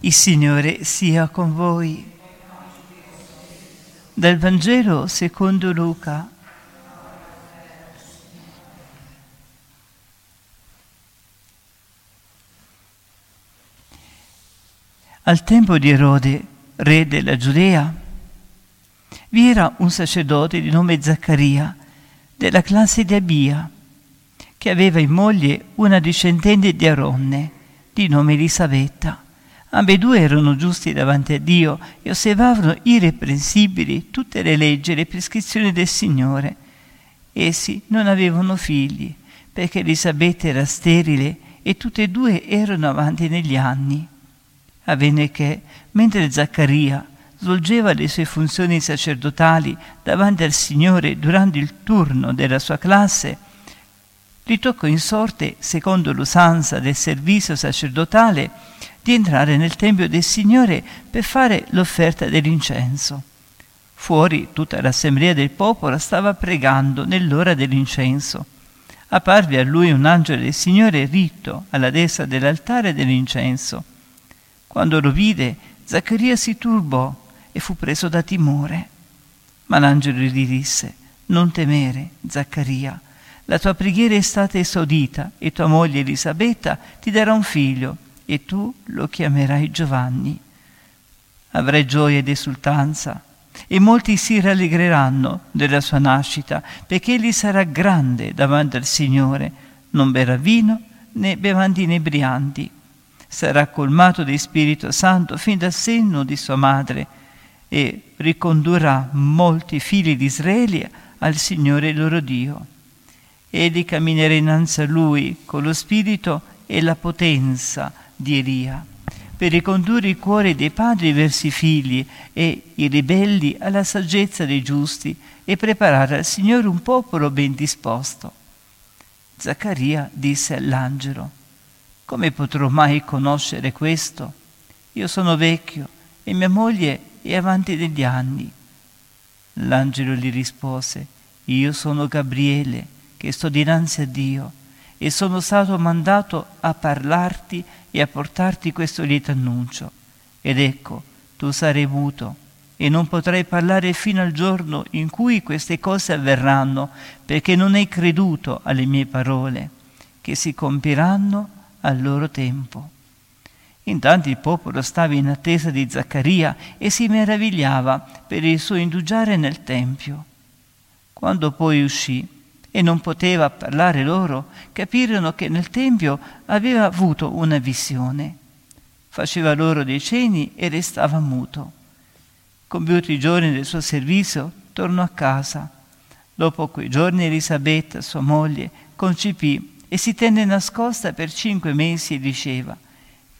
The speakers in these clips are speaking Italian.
Il Signore sia con voi. Dal Vangelo secondo Luca. Al tempo di Erode, re della Giudea, vi era un sacerdote di nome Zaccaria, della classe di Abia, che aveva in moglie una discendente di Aronne, di nome Elisabetta. Ambedue erano giusti davanti a Dio e osservavano irreprensibili tutte le leggi e le prescrizioni del Signore. Essi non avevano figli, perché Elisabetta era sterile e tutte e due erano avanti negli anni. Avvenne che, mentre Zaccaria svolgeva le sue funzioni sacerdotali davanti al Signore durante il turno della sua classe, gli toccò in sorte, secondo l'usanza del servizio sacerdotale, di entrare nel Tempio del Signore per fare l'offerta dell'incenso. Fuori tutta l'assemblea del popolo stava pregando nell'ora dell'incenso. Apparve a lui un angelo del Signore ritto alla destra dell'altare dell'incenso. Quando lo vide, Zaccaria si turbò e fu preso da timore. Ma l'angelo gli disse, non temere, Zaccaria, la tua preghiera è stata esaudita e tua moglie Elisabetta ti darà un figlio e tu lo chiamerai Giovanni. Avrai gioia ed esultanza e molti si rallegreranno della sua nascita perché egli sarà grande davanti al Signore, non berrà vino né bevande inebrianti. Sarà colmato di Spirito Santo fin dal senno di sua madre e ricondurrà molti figli di Israele al Signore loro Dio. Egli camminerà innanzi a lui con lo spirito e la potenza di Elia, per ricondurre i cuori dei padri verso i figli e i ribelli alla saggezza dei giusti e preparare al Signore un popolo ben disposto. Zaccaria disse all'angelo, come potrò mai conoscere questo? Io sono vecchio e mia moglie è avanti degli anni. L'angelo gli rispose, io sono Gabriele che sto dinanzi a Dio e sono stato mandato a parlarti e a portarti questo lieto annuncio. Ed ecco, tu sarai muto e non potrai parlare fino al giorno in cui queste cose avverranno, perché non hai creduto alle mie parole, che si compiranno al loro tempo. Intanto il popolo stava in attesa di Zaccaria e si meravigliava per il suo indugiare nel Tempio. Quando poi uscì, e non poteva parlare loro, capirono che nel Tempio aveva avuto una visione. Faceva loro dei cenni e restava muto. Compiuti i giorni del suo servizio, tornò a casa. Dopo quei giorni Elisabetta, sua moglie, concepì e si tenne nascosta per cinque mesi e diceva,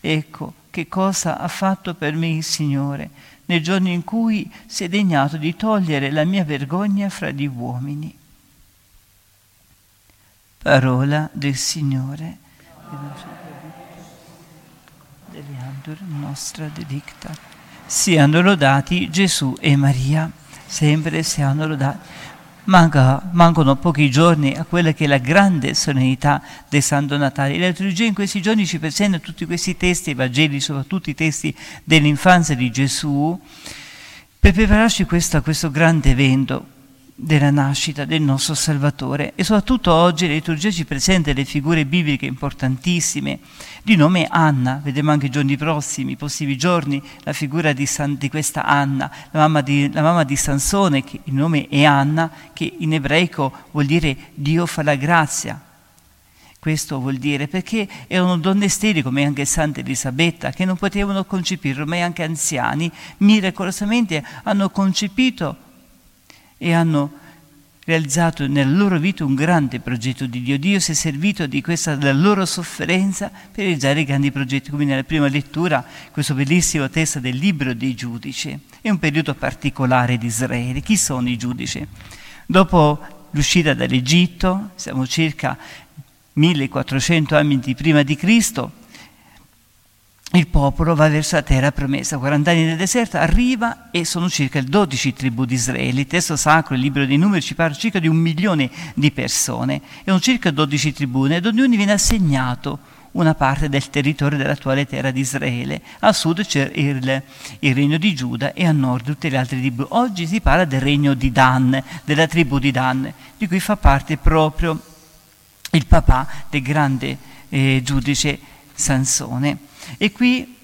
ecco che cosa ha fatto per me il Signore nel giorno in cui si è degnato di togliere la mia vergogna fra gli uomini. Parola del Signore. Deliandur nostra dedicta. Siano lodati Gesù e Maria, sempre siano lodati. Manca, mancano pochi giorni a quella che è la grande solennità del Santo Natale. La liturgia in questi giorni ci presenta tutti questi testi, i Vangeli, soprattutto i testi dell'infanzia di Gesù, per prepararci questo, a questo grande evento, della nascita del nostro Salvatore e soprattutto oggi la liturgia ci presenta delle figure bibliche importantissime di nome Anna, vedremo anche i giorni prossimi, i prossimi giorni, la figura di, San, di questa Anna, la mamma di, la mamma di, Sansone, che il nome è Anna, che in ebraico vuol dire Dio fa la grazia. Questo vuol dire perché erano donne sterili come anche Santa Elisabetta che non potevano concepire, ormai anche anziani, miracolosamente hanno concepito e hanno realizzato nella loro vita un grande progetto di Dio. Dio si è servito di questa loro sofferenza per realizzare grandi progetti, come nella prima lettura, questo bellissimo testo del libro dei giudici. È un periodo particolare di Israele. Chi sono i giudici? Dopo l'uscita dall'Egitto, siamo circa 1400 anni prima di Cristo, il popolo va verso la terra promessa. 40 anni nel deserto, arriva e sono circa 12 tribù di Israele. Il testo sacro, il libro dei numeri, ci parla circa di un milione di persone. Sono circa 12 tribù, ed ognuno viene assegnato una parte del territorio dell'attuale terra di Israele. A sud c'è il, il regno di Giuda e a nord tutte le altre tribù. Oggi si parla del regno di Dan, della tribù di Dan, di cui fa parte proprio il papà del grande eh, giudice Sansone. E qui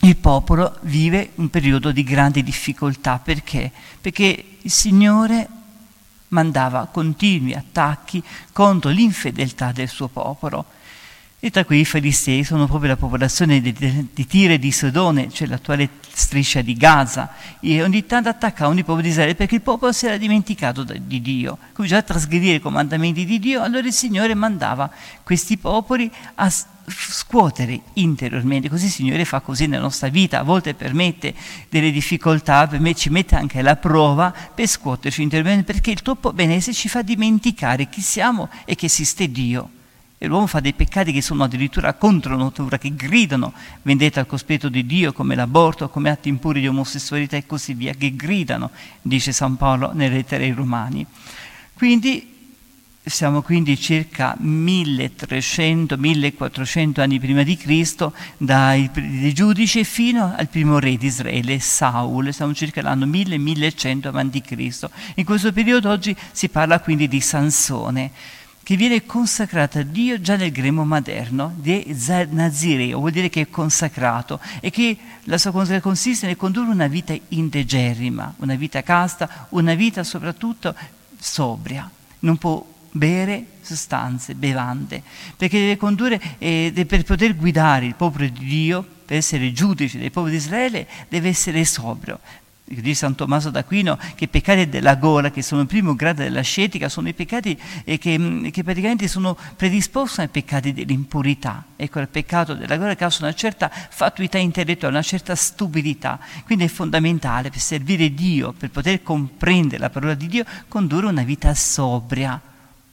il popolo vive un periodo di grande difficoltà. Perché? Perché il Signore mandava continui attacchi contro l'infedeltà del suo popolo. E tra cui i Filistei sono proprio la popolazione di, di Tire e di Sodone, cioè l'attuale striscia di Gaza, e ogni tanto attaccavano il popolo di Israele perché il popolo si era dimenticato di Dio, cominciava a trasgredire i comandamenti di Dio, allora il Signore mandava questi popoli a scuotere interiormente, così il Signore fa così nella nostra vita, a volte permette delle difficoltà, per me ci mette anche la prova per scuoterci interiormente, perché il troppo benessere ci fa dimenticare chi siamo e che esiste Dio. E l'uomo fa dei peccati che sono addirittura contro natura, che gridano vendetta al cospetto di Dio, come l'aborto, come atti impuri di omosessualità e così via, che gridano, dice San Paolo nelle lettere ai Romani. Quindi siamo quindi circa 1300-1400 anni prima di Cristo dai, giudici fino al primo re di Israele, Saul, siamo circa l'anno 1000-1100 avanti Cristo. In questo periodo oggi si parla quindi di Sansone che viene consacrata a Dio già nel gremo moderno, di Nazireo, vuol dire che è consacrato e che la sua consacrazione consiste nel condurre una vita integerrima, una vita casta, una vita soprattutto sobria. Non può bere sostanze, bevande, perché deve condurre, eh, per poter guidare il popolo di Dio, per essere giudice del popolo di Israele, deve essere sobrio, Dice San Tommaso d'Aquino che i peccati della gola, che sono il primo grado dell'ascetica, sono i peccati eh, che, mm, che, praticamente sono predisposti ai peccati dell'impurità. Ecco, il peccato della gola causa una certa fatuità intellettuale, una certa stupidità. Quindi è fondamentale per servire Dio, per poter comprendere la parola di Dio, condurre una vita sobria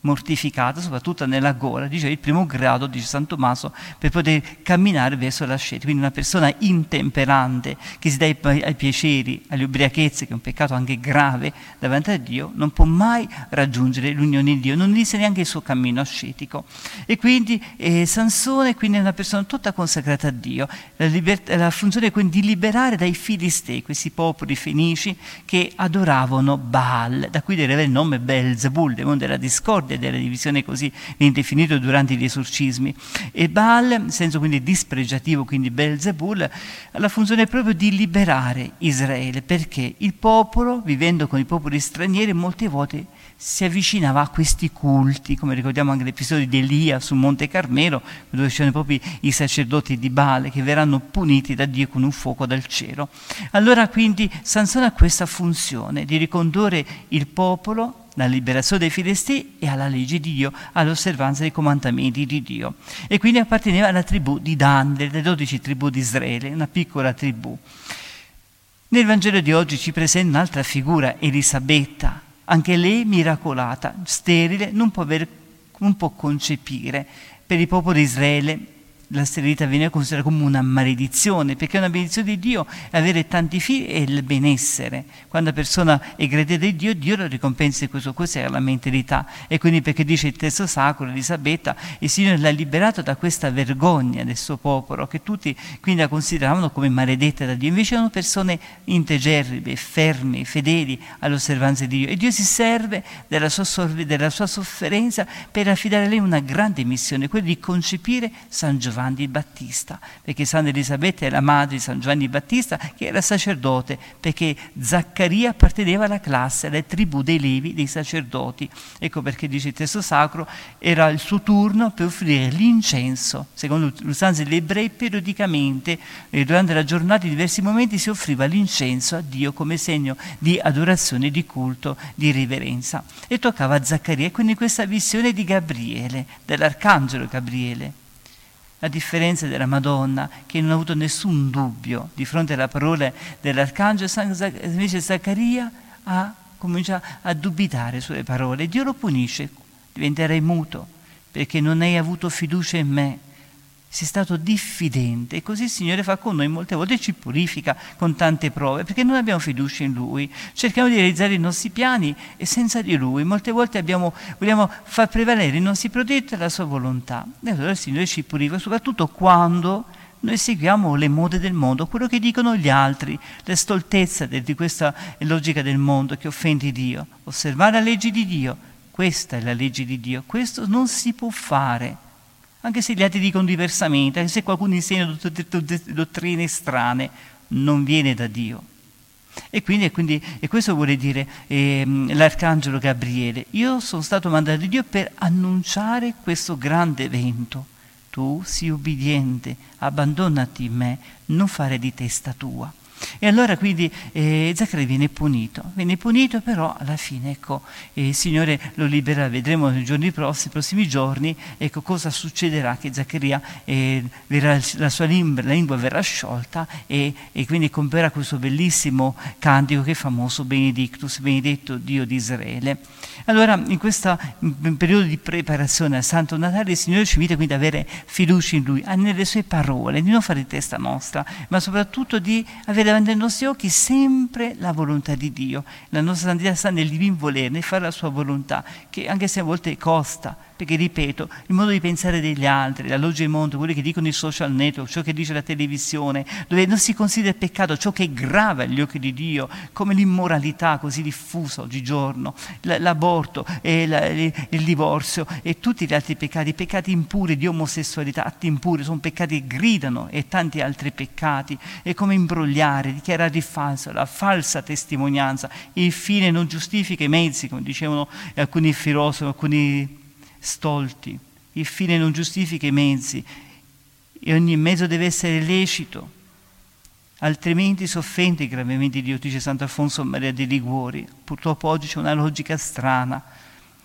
mortificata, soprattutto nella gola, dice il primo grado, dice San Tommaso, per poter camminare verso la. Quindi una persona intemperante, che si dà ai, piaceri, alle ubriachezze, che è un peccato anche grave davanti a Dio, non può mai raggiungere l'unione di Dio, non inizia neanche il suo cammino ascetico. E quindi eh, Sansone quindi è una persona tutta consacrata a Dio, la, liber- la funzione è quindi di liberare dai filistei, questi popoli fenici che adoravano Baal, da cui deriva il nome Belzebul, demone della discordia, e della divisione così indefinito durante gli esorcismi. E Baal, in senso quindi dispregiativo, quindi Belzebul, ha la funzione proprio di liberare Israele, perché il popolo, vivendo con i popoli stranieri, molte volte si avvicinava a questi culti, come ricordiamo anche l'episodio di Elia sul Monte Carmelo, dove ci sono proprio i sacerdoti di Baale che verranno puniti da Dio con un fuoco dal cielo. Allora quindi Sansone ha questa funzione di ricondurre il popolo la liberazione dei Filistei e alla legge di Dio, all'osservanza dei comandamenti di Dio. E quindi apparteneva alla tribù di Dan, delle dodici tribù di Israele, una piccola tribù. Nel Vangelo di oggi ci presenta un'altra figura, Elisabetta, anche lei miracolata, sterile, non può, aver, non può concepire. Per il popolo di Israele la sterilità viene considerata come una maledizione, perché una benedizione di Dio è avere tanti figli e il benessere. Quando la persona è gradita di Dio, Dio lo ricompensa in questo, questa è la mentalità. E quindi perché dice il testo sacro, Elisabetta, il Signore l'ha liberato da questa vergogna del suo popolo, che tutti quindi la consideravano come maledetta da Dio. Invece erano persone integerrime, ferme, fedeli all'osservanza di Dio. E Dio si serve della sua, della sua sofferenza per affidare a lei una grande missione, quella di concepire San Giovanni Giovanni Battista, perché Santa Elisabetta è la madre di San Giovanni Battista che era sacerdote, perché Zaccaria apparteneva alla classe, alla tribù dei levi, dei sacerdoti. Ecco perché dice il testo sacro, era il suo turno per offrire l'incenso. Secondo l'usanza degli ebrei, periodicamente, eh, durante la giornata, in diversi momenti, si offriva l'incenso a Dio come segno di adorazione, di culto, di riverenza. E toccava a Zaccaria, e quindi questa visione di Gabriele, dell'arcangelo Gabriele a differenza della Madonna che non ha avuto nessun dubbio di fronte alla parola dell'Arcangelo, invece Zaccaria ha cominciato a dubitare sulle parole. Dio lo punisce, diventerai muto perché non hai avuto fiducia in me. Sei stato diffidente. E così il Signore fa con noi molte volte ci purifica con tante prove perché non abbiamo fiducia in Lui. Cerchiamo di realizzare i nostri piani e senza di Lui molte volte abbiamo, vogliamo far prevalere i nostri progetti e la sua volontà. E allora il Signore ci purifica soprattutto quando noi seguiamo le mode del mondo, quello che dicono gli altri, la stoltezza di questa logica del mondo che offende Dio. Osservare la legge di Dio, questa è la legge di Dio, questo non si può fare anche se gli altri dicono diversamente, anche se qualcuno insegna dottrine strane, non viene da Dio. E quindi, e quindi e questo vuole dire eh, l'arcangelo Gabriele, io sono stato mandato da Dio per annunciare questo grande evento. Tu sii ubbidiente, abbandonati in me, non fare di testa tua. E allora quindi eh, Zaccaria viene punito, viene punito però alla fine ecco, eh, il Signore lo libererà, vedremo nei giorni prossimi, prossimi giorni ecco, cosa succederà, che Zaccaria, eh, verrà, la sua lingua, la lingua verrà sciolta e, e, quindi compierà questo bellissimo cantico che è famoso, Benedictus, benedetto Dio di Israele. Allora in questo periodo di preparazione al Santo Natale il Signore ci invita quindi ad avere fiducia in Lui, nelle sue parole, di non fare testa nostra, ma soprattutto di avere davanti ai nostri occhi sempre la volontà di Dio. La nostra santità sta nel divin volere, nel fare la sua volontà, che anche se a volte costa, perché ripeto, il modo di pensare degli altri, la logica del mondo, quelli che dicono i social network, ciò che dice la televisione, dove non si considera peccato ciò che è grave agli occhi di Dio, come l'immoralità così diffusa oggigiorno, l'aborto, la, il divorzio e tutti gli altri peccati, peccati impuri di omosessualità, atti impuri, sono peccati che gridano e tanti altri peccati, è come imbrogliare, dichiarare il falso, la falsa testimonianza, il fine non giustifica i mezzi, come dicevano alcuni filosofi, alcuni stolti, il fine non giustifica i mezzi e ogni mezzo deve essere lecito, altrimenti si offende gravemente Dio, dice Sant'Alfonso Maria di Liguori. Purtroppo oggi c'è una logica strana,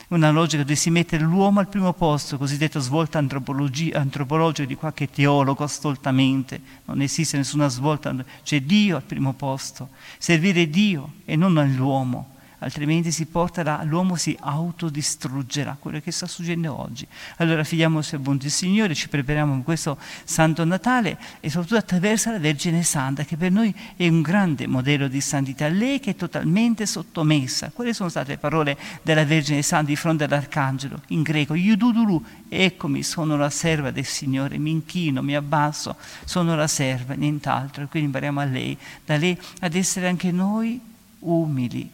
una logica dove si mette l'uomo al primo posto, cosiddetta svolta antropologica di qualche teologo stoltamente. Non esiste nessuna svolta, c'è Dio al primo posto, servire Dio e non all'uomo altrimenti si porterà, l'uomo si autodistruggerà, quello che sta succedendo oggi. Allora fidiamoci al buon Signore, ci prepariamo in questo Santo Natale e soprattutto attraverso la Vergine Santa, che per noi è un grande modello di santità, lei che è totalmente sottomessa. Quali sono state le parole della Vergine Santa di fronte all'Arcangelo? In greco, Iududuru, eccomi, sono la serva del Signore, mi inchino, mi abbasso, sono la serva, nient'altro. E quindi impariamo a lei, da lei ad essere anche noi umili,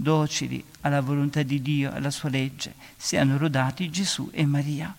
docili alla volontà di Dio, alla sua legge, siano rodati Gesù e Maria.